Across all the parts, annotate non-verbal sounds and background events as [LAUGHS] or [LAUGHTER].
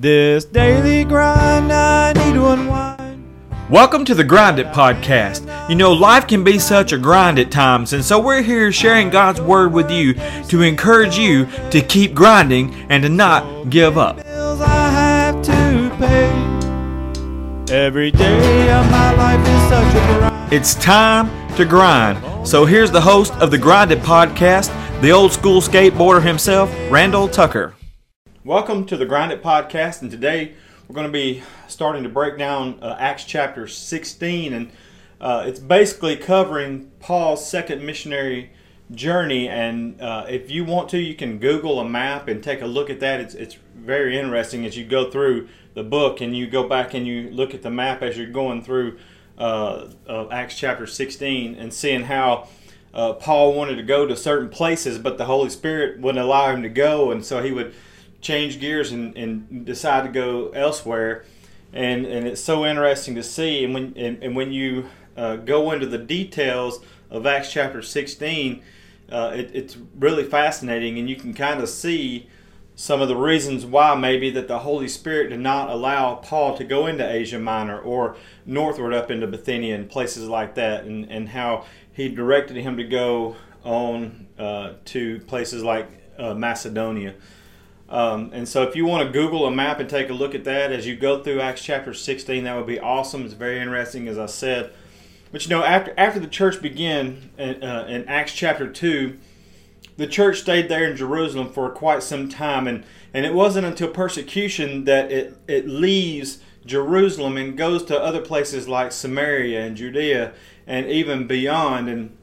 This daily grind, I need to unwind. Welcome to the Grind It Podcast. You know, life can be such a grind at times, and so we're here sharing God's Word with you to encourage you to keep grinding and to not give up. Bills I have to pay. Every day of my life is such a grind. It's time to grind. So here's the host of the Grind It Podcast, the old school skateboarder himself, Randall Tucker. Welcome to the Grind It Podcast, and today we're going to be starting to break down uh, Acts chapter 16, and uh, it's basically covering Paul's second missionary journey. And uh, if you want to, you can Google a map and take a look at that. It's it's very interesting as you go through the book and you go back and you look at the map as you're going through uh, Acts chapter 16 and seeing how. Uh, Paul wanted to go to certain places, but the Holy Spirit wouldn't allow him to go, and so he would change gears and, and decide to go elsewhere. And, and it's so interesting to see. And when, and, and when you uh, go into the details of Acts chapter 16, uh, it, it's really fascinating, and you can kind of see some of the reasons why maybe that the Holy Spirit did not allow Paul to go into Asia Minor or northward up into Bithynia and places like that, and, and how he directed him to go on uh, to places like uh, Macedonia. Um, and so, if you want to Google a map and take a look at that as you go through Acts chapter 16, that would be awesome. It's very interesting, as I said. But you know, after after the church began in, uh, in Acts chapter 2, the church stayed there in Jerusalem for quite some time, and, and it wasn't until persecution that it, it leaves Jerusalem and goes to other places like Samaria and Judea and even beyond. And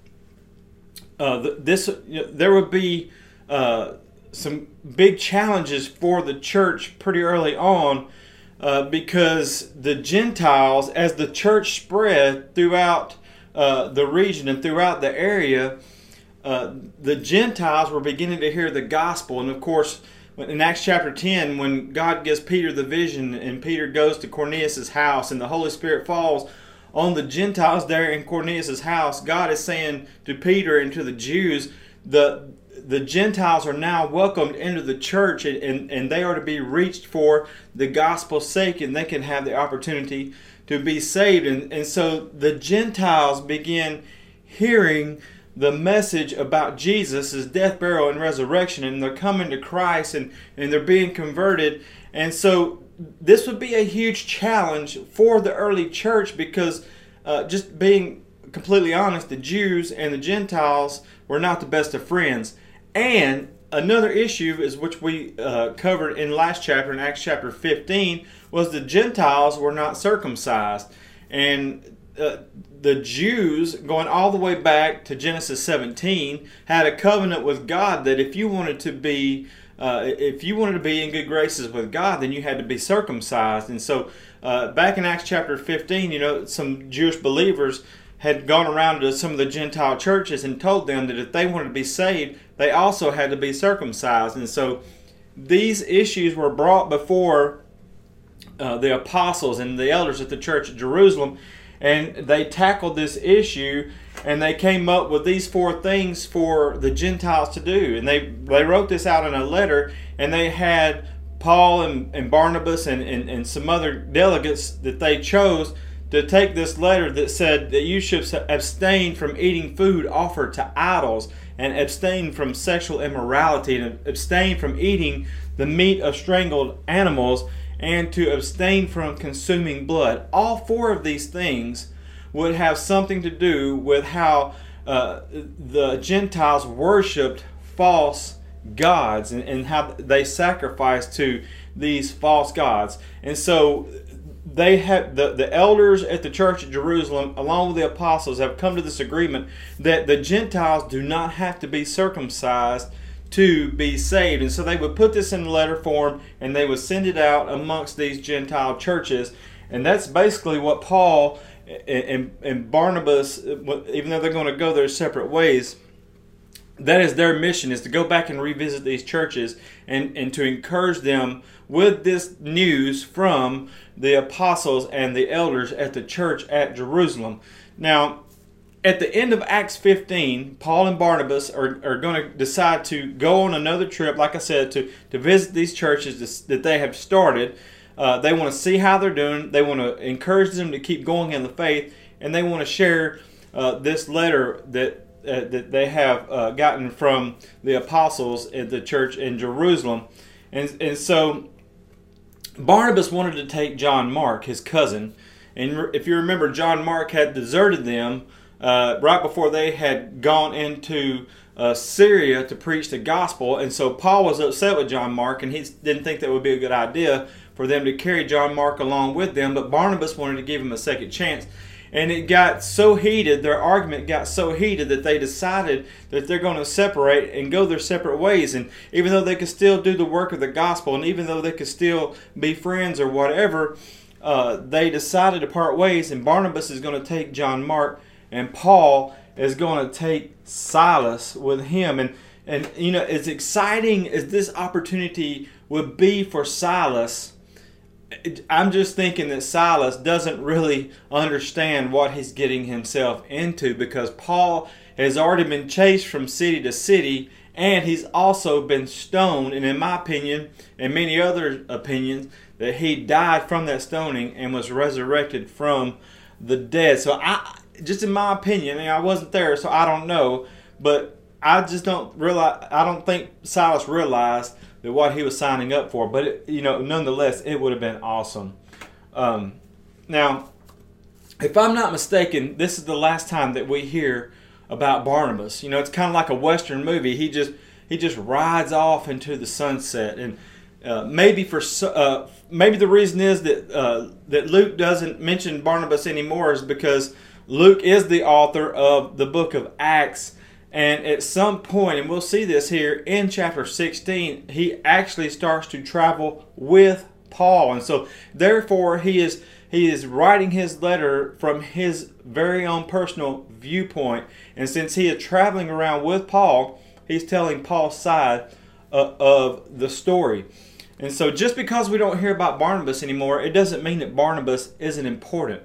uh, this you know, there would be uh, some big challenges for the church pretty early on uh, because the Gentiles, as the church spread throughout uh, the region and throughout the area, uh, the Gentiles were beginning to hear the gospel. And of course, in Acts chapter 10, when God gives Peter the vision and Peter goes to Cornelius' house and the Holy Spirit falls on the Gentiles there in Cornelius' house, God is saying to Peter and to the Jews, the the Gentiles are now welcomed into the church and, and, and they are to be reached for the gospel's sake and they can have the opportunity to be saved. And, and so the Gentiles begin hearing the message about Jesus, death, burial, and resurrection, and they're coming to Christ and, and they're being converted. And so this would be a huge challenge for the early church because uh, just being completely honest, the Jews and the Gentiles were not the best of friends. And another issue is which we uh, covered in last chapter in Acts chapter 15 was the Gentiles were not circumcised. And uh, the Jews, going all the way back to Genesis 17, had a covenant with God that if you wanted to be uh, if you wanted to be in good graces with God, then you had to be circumcised. And so, uh, back in Acts chapter 15, you know, some Jewish believers had gone around to some of the Gentile churches and told them that if they wanted to be saved, they also had to be circumcised. And so these issues were brought before uh, the apostles and the elders at the church at Jerusalem, and they tackled this issue and they came up with these four things for the Gentiles to do. And they, they wrote this out in a letter, and they had Paul and, and Barnabas and, and, and some other delegates that they chose to take this letter that said that you should abstain from eating food offered to idols and abstain from sexual immorality and abstain from eating the meat of strangled animals and to abstain from consuming blood. All four of these things would have something to do with how uh, the Gentiles worshipped false gods and, and how they sacrificed to these false gods. And so they have the, the elders at the church at Jerusalem, along with the apostles, have come to this agreement that the Gentiles do not have to be circumcised to be saved. And so they would put this in letter form and they would send it out amongst these Gentile churches. And that's basically what Paul and, and Barnabas, even though they're going to go their separate ways, that is their mission is to go back and revisit these churches and, and to encourage them with this news from the apostles and the elders at the church at Jerusalem. Now, at the end of Acts 15, Paul and Barnabas are, are going to decide to go on another trip, like I said, to, to visit these churches that they have started. Uh, they want to see how they're doing. They want to encourage them to keep going in the faith, and they want to share uh, this letter that uh, that they have uh, gotten from the apostles at the church in Jerusalem, and and so Barnabas wanted to take John Mark, his cousin, and if you remember, John Mark had deserted them uh, right before they had gone into uh, Syria to preach the gospel. And so Paul was upset with John Mark, and he didn't think that would be a good idea for them to carry John Mark along with them. But Barnabas wanted to give him a second chance. And it got so heated, their argument got so heated that they decided that they're going to separate and go their separate ways. And even though they could still do the work of the gospel, and even though they could still be friends or whatever, uh, they decided to part ways. And Barnabas is going to take John Mark and Paul is going to take Silas with him. And and you know, as exciting as this opportunity would be for Silas, I'm just thinking that Silas doesn't really understand what he's getting himself into because Paul has already been chased from city to city and he's also been stoned and in my opinion and many other opinions that he died from that stoning and was resurrected from the dead. So I just in my opinion, and I wasn't there, so I don't know, but I just don't realize. I don't think Silas realized that what he was signing up for. But it, you know, nonetheless, it would have been awesome. Um, now, if I'm not mistaken, this is the last time that we hear about Barnabas. You know, it's kind of like a western movie. He just he just rides off into the sunset, and uh, maybe for uh, maybe the reason is that uh, that Luke doesn't mention Barnabas anymore is because Luke is the author of the book of Acts. And at some point, and we'll see this here in chapter 16, he actually starts to travel with Paul. And so therefore he is he is writing his letter from his very own personal viewpoint. And since he is traveling around with Paul, he's telling Paul's side uh, of the story. And so just because we don't hear about Barnabas anymore, it doesn't mean that Barnabas isn't important.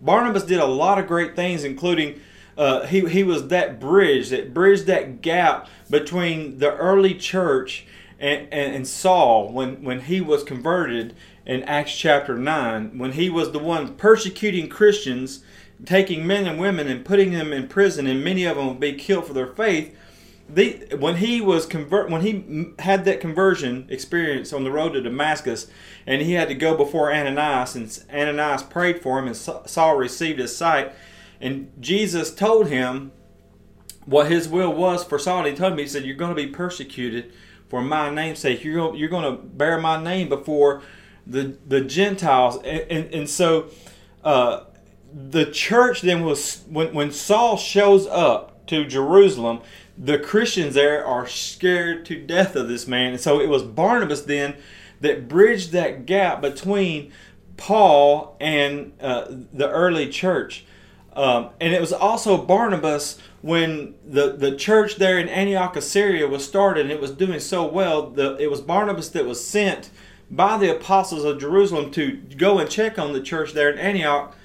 Barnabas did a lot of great things, including uh, he, he was that bridge that bridged that gap between the early church and, and, and, Saul when, when he was converted in Acts chapter 9, when he was the one persecuting Christians, taking men and women and putting them in prison, and many of them would be killed for their faith. The when he was convert when he had that conversion experience on the road to Damascus, and he had to go before Ananias, and Ananias prayed for him, and Saul received his sight, and Jesus told him what his will was for Saul. He told him, he said, "You're going to be persecuted for my name's sake. You're going, you're going to bear my name before the the Gentiles." And and, and so, uh, the church then was when when Saul shows up to Jerusalem the Christians there are scared to death of this man. And so it was Barnabas then that bridged that gap between Paul and uh, the early church. Um, and it was also Barnabas when the, the church there in Antioch of Syria was started and it was doing so well. The, it was Barnabas that was sent by the apostles of Jerusalem to go and check on the church there in Antioch.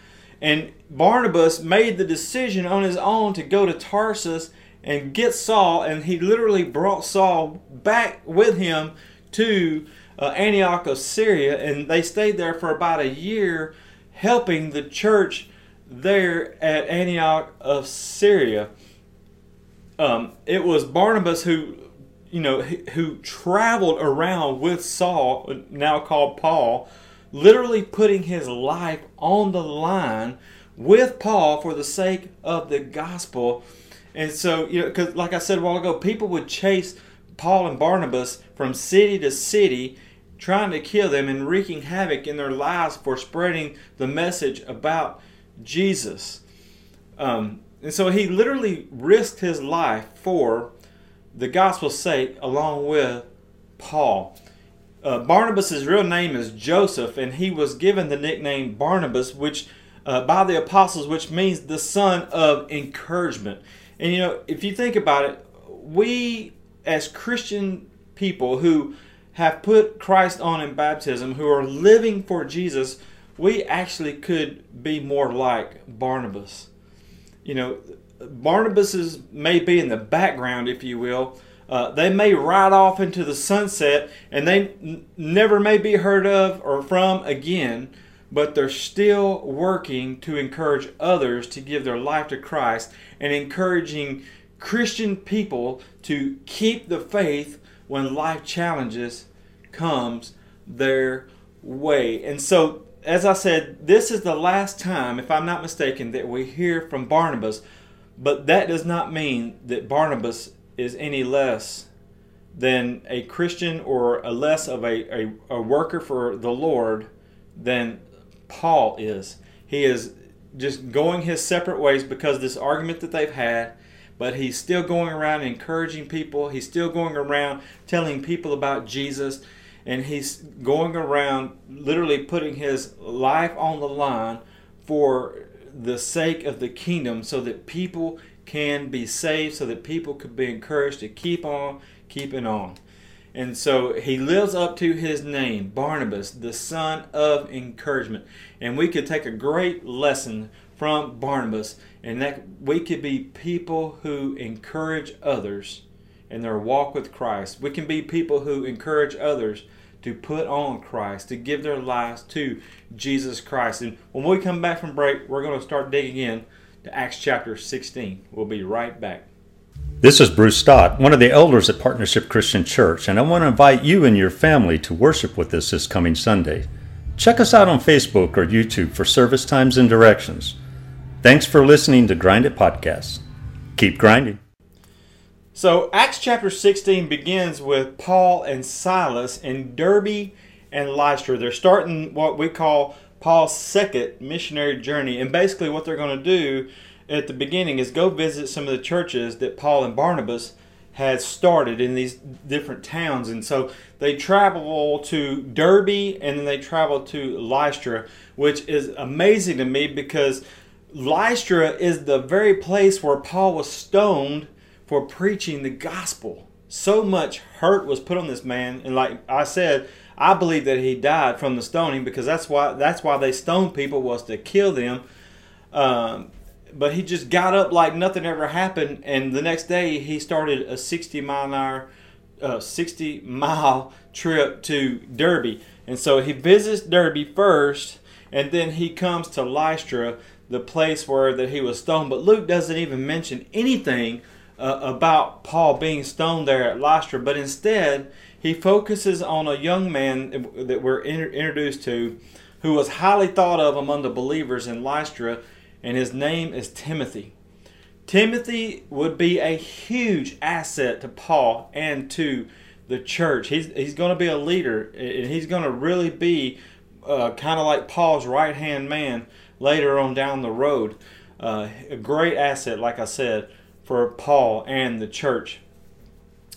And Barnabas made the decision on his own to go to Tarsus and get Saul, and he literally brought Saul back with him to uh, Antioch of Syria, and they stayed there for about a year, helping the church there at Antioch of Syria. Um, it was Barnabas who, you know, who traveled around with Saul, now called Paul, literally putting his life on the line with Paul for the sake of the gospel and so, you know, because like I said a while ago, people would chase Paul and Barnabas from city to city, trying to kill them and wreaking havoc in their lives for spreading the message about Jesus. Um, and so he literally risked his life for the gospel's sake, along with Paul. Uh, Barnabas' real name is Joseph, and he was given the nickname Barnabas, which uh, by the apostles, which means the son of encouragement. And you know, if you think about it, we as Christian people who have put Christ on in baptism, who are living for Jesus, we actually could be more like Barnabas. You know, Barnabas's may be in the background, if you will. Uh, they may ride off into the sunset and they n- never may be heard of or from again, but they're still working to encourage others to give their life to Christ and encouraging Christian people to keep the faith when life challenges comes their way. And so as I said, this is the last time, if I'm not mistaken, that we hear from Barnabas. But that does not mean that Barnabas is any less than a Christian or a less of a, a, a worker for the Lord than Paul is. He is just going his separate ways because this argument that they've had, but he's still going around encouraging people. He's still going around telling people about Jesus and he's going around literally putting his life on the line for the sake of the kingdom so that people can be saved so that people could be encouraged to keep on keeping on. And so he lives up to his name barnabas the son of encouragement. And we could take a great lesson from barnabas and that we could be people who encourage others in their walk with christ we can be people who encourage others to put on Christ, to give their lives to Jesus Christ. And when we come back from break, we're going to start digging in to Acts chapter 16. We'll be right back. This is Bruce Stott, one of the elders at Partnership Christian Church, and I want to invite you and your family to worship with us this coming Sunday. Check us out on Facebook or YouTube for service times and directions. Thanks for listening to Grind It Podcast. Keep grinding. So, Acts chapter 16 begins with Paul and Silas in Derbe and Lystra. They're starting what we call Paul's second missionary journey. And basically, what they're going to do at the beginning is go visit some of the churches that Paul and Barnabas had started in these different towns. And so they travel to Derbe and then they travel to Lystra, which is amazing to me because Lystra is the very place where Paul was stoned for preaching the gospel. So much hurt was put on this man, and like I said, I believe that he died from the stoning because that's why that's why they stoned people was to kill them. Um, but he just got up like nothing ever happened, and the next day he started a 60 mile an hour, uh, 60 mile [LAUGHS] trip to Derbe, and so he visits Derbe first, and then he comes to Lystra, the place where that he was stoned. But Luke doesn't even mention anything uh, about Paul being stoned there at Lystra, but instead he focuses on a young man that we're introduced to who was highly thought of among the believers in Lystra, and his name is Timothy. Timothy would be a huge asset to Paul and to the church. He's, he's going to be a leader, and he's going to really be uh, kind of like Paul's right hand man later on down the road. Uh, a great asset, like I said for Paul and the church.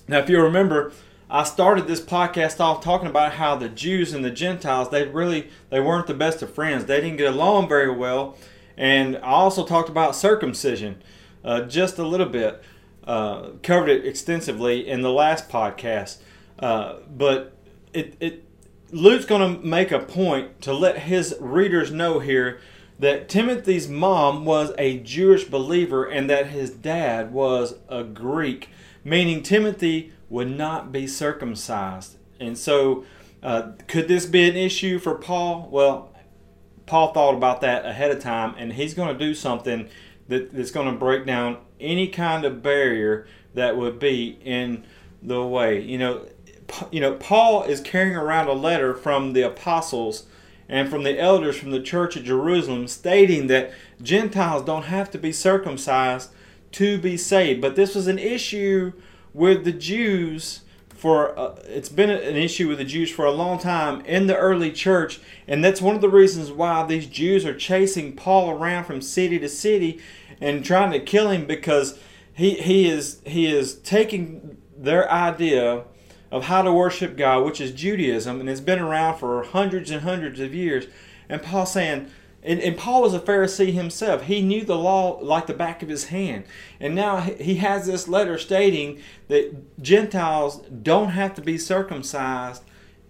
Now, if you remember, I started this podcast off talking about how the Jews and the Gentiles they really they weren't the best of friends. They didn't get along very well, and I also talked about circumcision uh, just a little bit. Uh, covered it extensively in the last podcast, uh, but it, it Luke's going to make a point to let his readers know here that Timothy's mom was a Jewish believer and that his dad was a Greek, meaning Timothy would not be circumcised. And so, uh, could this be an issue for Paul? Well, Paul thought about that ahead of time, and he's going to do something that, that's going to break down any kind of barrier that would be in the way. You know, you know, Paul is carrying around a letter from the apostles and from the elders from the church at Jerusalem stating that Gentiles don't have to be circumcised to be saved. But this was an issue with the Jews for uh, it's been an issue with the Jews for a long time in the early church and that's one of the reasons why these Jews are chasing Paul around from city to city and trying to kill him because he he is he is taking their idea of how to worship God, which is Judaism, and it's been around for hundreds and hundreds of years. And Paul saying, and, and, Paul was a Pharisee himself. He knew the law like the back of his hand. And now he has this letter stating that Gentiles don't have to be circumcised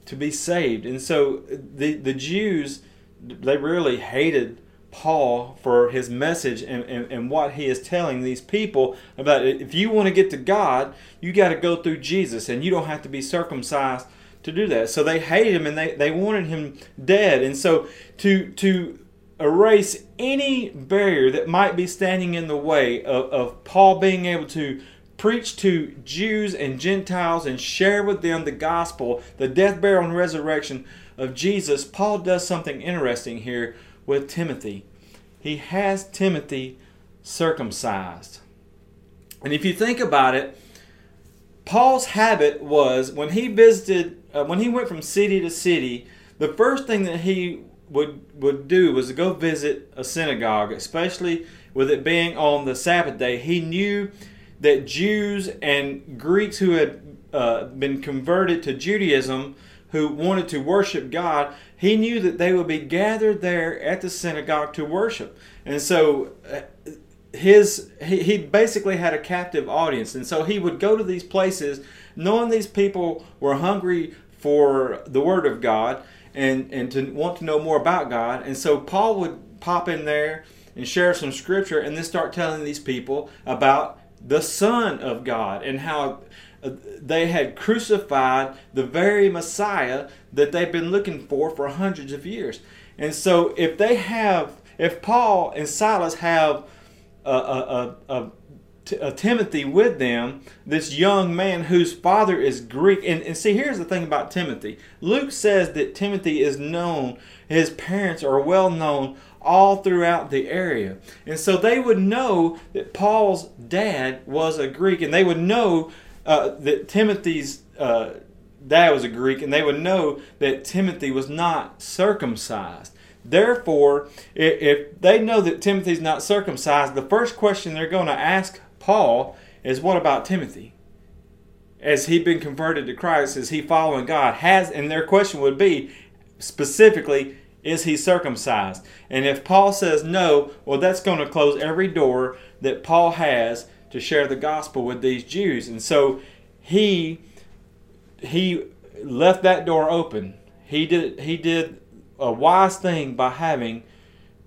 to be saved. And so the, the Jews, they really hated Paul for his message and, and, and what he is telling these people about if you want to get to God, you got to go through Jesus and you don't have to be circumcised to do that. So they hated him and they, they wanted him dead. And so to to erase any barrier that might be standing in the way of, of Paul being able to preach to Jews and Gentiles and share with them the gospel, the death, burial, and resurrection of Jesus, Paul does something interesting here with Timothy. He has Timothy circumcised. And if you think about it, Paul's habit was when he visited, uh, when he went from city to city, the first thing that he would would do was to go visit a synagogue, especially with it being on the Sabbath day. He knew that Jews and Greeks who had uh, been converted to Judaism, who wanted to worship God, he knew that they would be gathered there at the synagogue to worship. And so uh, his he, he basically had a captive audience. And so he would go to these places knowing these people were hungry for the word of God and, and to want to know more about God. And so Paul would pop in there and share some scripture and then start telling these people about the Son of God and how Uh, they had crucified the very Messiah that they've been looking for for hundreds of years. And so, if they have, if Paul and Silas have a, a, a, a Timothy with them, this young man whose father is Greek. And, and see, here's the thing about Timothy Luke says that Timothy is known, his parents are well known all throughout the area. And so they would know that Paul's dad was a Greek, and they would know uh, that Timothy's uh, dad was a Greek, and they would know that Timothy was not circumcised. Therefore, if they know that Timothy's not circumcised, the first question they're going to ask Paul is what about Timothy? Has he been converted to Christ? Is he following God? Has and their question would be specifically, is he circumcised? And if Paul says no, well, that's going to close every door that Paul has to share the gospel with these Jews. And so he he left that door open. He did he did a wise thing by having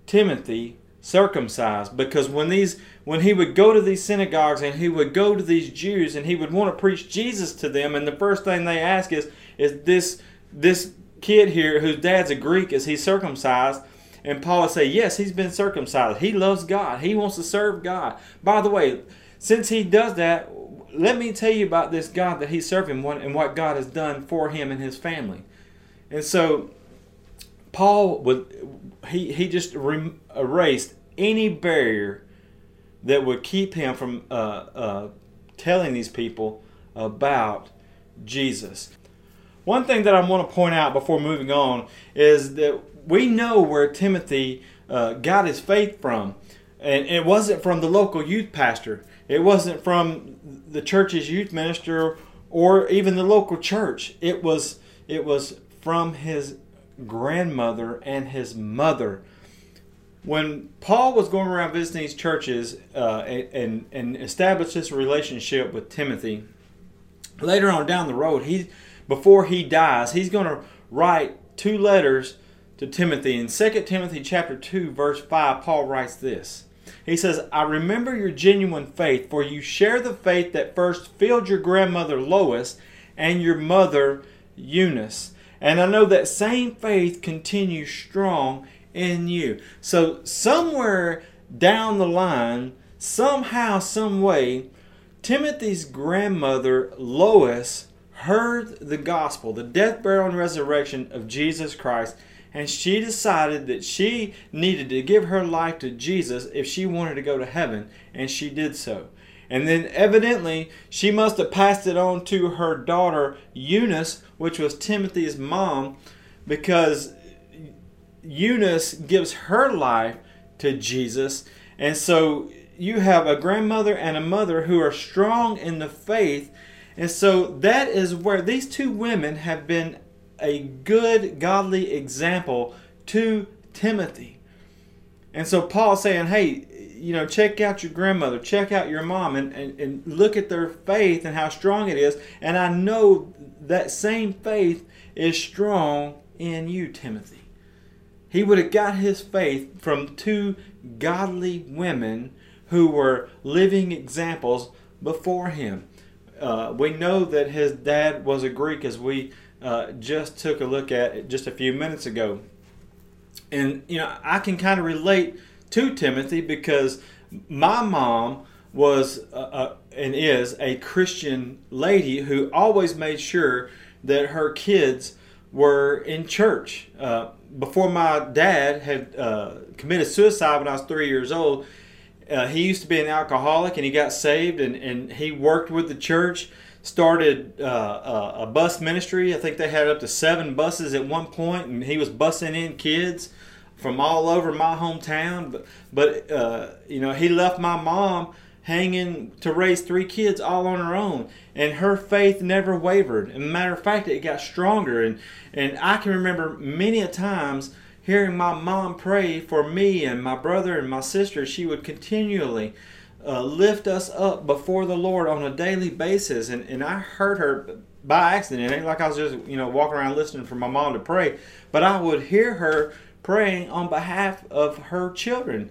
Timothy circumcised because when these when he would go to these synagogues and he would go to these Jews and he would want to preach Jesus to them and the first thing they ask is is this this kid here whose dad's a Greek, is he circumcised? And Paul would say, Yes, he's been circumcised. He loves God. He wants to serve God. By the way, since he does that, let me tell you about this God that he's serving and what God has done for him and his family. And so, Paul would he he just erased any barrier that would keep him from uh, uh, telling these people about Jesus. One thing that I want to point out before moving on is that we know where Timothy uh, got his faith from. And it wasn't from the local youth pastor, it wasn't from the church's youth minister or even the local church. It was, it was from his grandmother and his mother. When Paul was going around visiting these churches uh, and, and established this relationship with Timothy, later on down the road, he before he dies, he's going to write two letters to Timothy. In 2 Timothy chapter 2 verse 5, Paul writes this. He says, I remember your genuine faith, for you share the faith that first filled your grandmother Lois and your mother Eunice. And I know that same faith continues strong in you. So somewhere down the line, somehow, some way, Timothy's grandmother Lois heard the gospel, the death, burial, and resurrection of Jesus Christ, and she decided that she needed to give her life to Jesus if she wanted to go to heaven, and she did so. And then evidently she must have passed it on to her daughter Eunice, which was Timothy's mom, because Eunice gives her life to Jesus. And so you have a grandmother and a mother who are strong in the faith and so that is where these two women have been a good, godly example to Timothy. And so Paul's saying, hey, you know, check out your grandmother, check out your mom, and, and, and look at their faith and how strong it is. And I know that same faith is strong in you, Timothy. He would have got his faith from two godly women who were living examples before him. Uh, we know that his dad was a Greek, as we uh, just took a look at just a few minutes ago. And, you know, I can kind of relate to Timothy because my mom was uh, uh, and is a Christian lady who always made sure that her kids were in church. Uh, before my dad had uh, committed suicide when I was three years old, uh, he used to be an alcoholic and he got saved and, and he worked with the church started uh, a bus ministry. I think they had up to seven buses at one point and he was busing in kids from all over my hometown. But, but uh, you know he left my mom hanging to raise three kids all on her own and her faith never wavered. And matter of fact it got stronger. And and i can remember many a times hearing my mom pray for me and my brother and my sister, she would continually uh, lift us up before the Lord on a daily basis. And, and I heard her by accident. It ain't like I was just, you know, walking around listening for my mom to pray, but I would hear her praying on behalf of her children.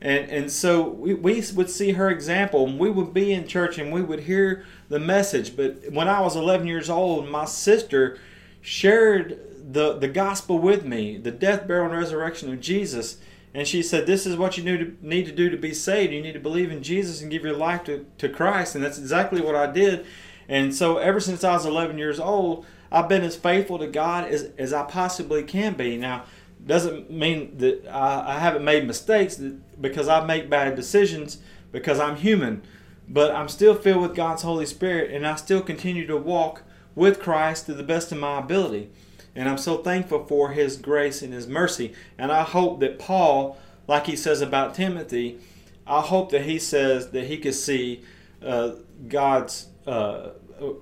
And, and so we, we would see her example and we would be in church and we would hear the message. But when I was 11 years old, my sister shared the, the gospel with me, the death, burial, and resurrection of Jesus. And she said, This is what you need to, do to be saved. You need to believe in Jesus and give your life to, to Christ. And that's exactly what I did. And so, ever since I was 11 years old, I've been as faithful to God as, as I possibly can be. Now, doesn't mean that I, I haven't made mistakes because I make bad decisions because I'm human. But I'm still filled with God's Holy Spirit and I still continue to walk with Christ to the best of my ability. And I'm so thankful for his grace and his mercy. And I hope that Paul, like he says about Timothy, I hope that he says that he could see uh, God's uh,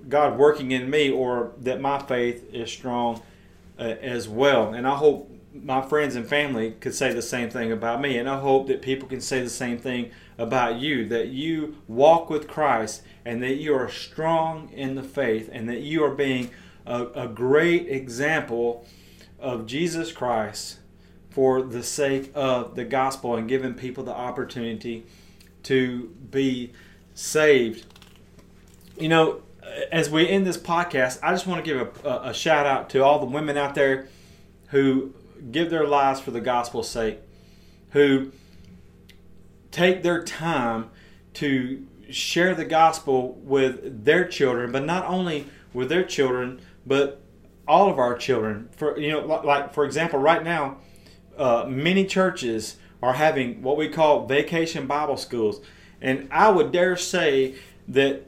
God working in me, or that my faith is strong uh, as well. And I hope my friends and family could say the same thing about me. And I hope that people can say the same thing about you that you walk with Christ and that you are strong in the faith and that you are being a, a great example of Jesus Christ for the sake of the gospel and giving people the opportunity to be saved. You know, as we end this podcast, I just want to give a, a, shout out to all the women out there who give their lives for the gospel's sake, who take their time to share the gospel with their children, but not only with their children, but all of our children. For you know, like for example, right now, uh, many churches are having what we call vacation Bible schools, and I would dare say that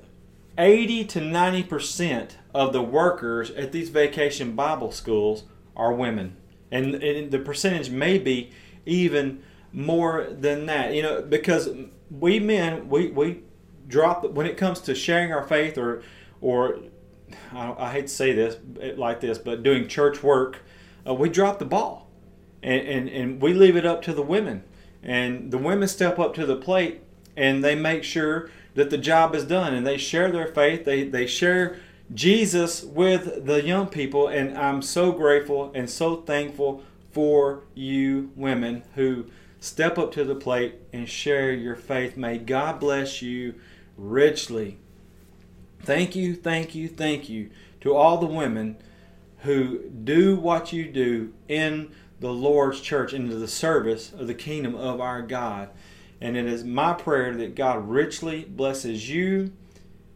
80 to 90 percent of the workers at these vacation Bible schools are women, and, and the percentage may be even more than that. You know, because we men we we drop when it comes to sharing our faith or or I, I, hate to say this like this, but doing church work, uh, we drop the ball, and, and and we leave it up to the women, and the women step up to the plate, and they make sure that the job is done, and they share their faith, they they share Jesus with the young people, and I'm so grateful and so thankful for you women who step up to the plate and share your faith. May God bless you richly. Thank you, thank you, thank you to all the women who do what you do in the Lord's church, into the service of the kingdom of our God. And it is my prayer that God richly blesses you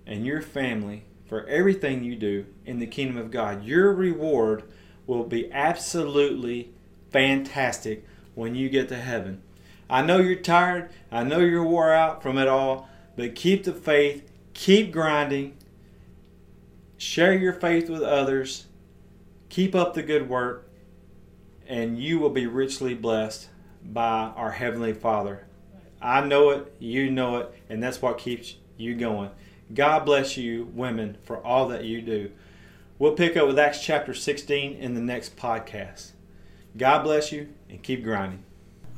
and your family for everything you do in the kingdom of God. Your reward will be absolutely fantastic when you get to heaven. I know you're tired, I know you're wore out from it all, but keep the faith, keep grinding, share your faith with others, keep up the good work, and you will be richly blessed by our Heavenly Father. I know it, you know it, and that's what keeps you going. God bless you, women, for all that you do. We'll pick up with Acts chapter 16 in the next podcast. God bless you and keep grinding.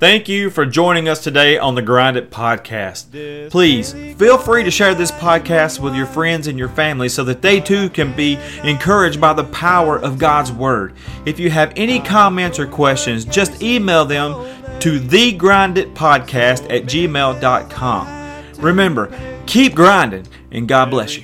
Thank you for joining us today on the Grind It Podcast. Please feel free to share this podcast with your friends and your family so that they too can be encouraged by the power of God's Word. If you have any comments or questions, just email them to thegrinditpodcast at gmail.com. Remember, keep grinding and God bless you.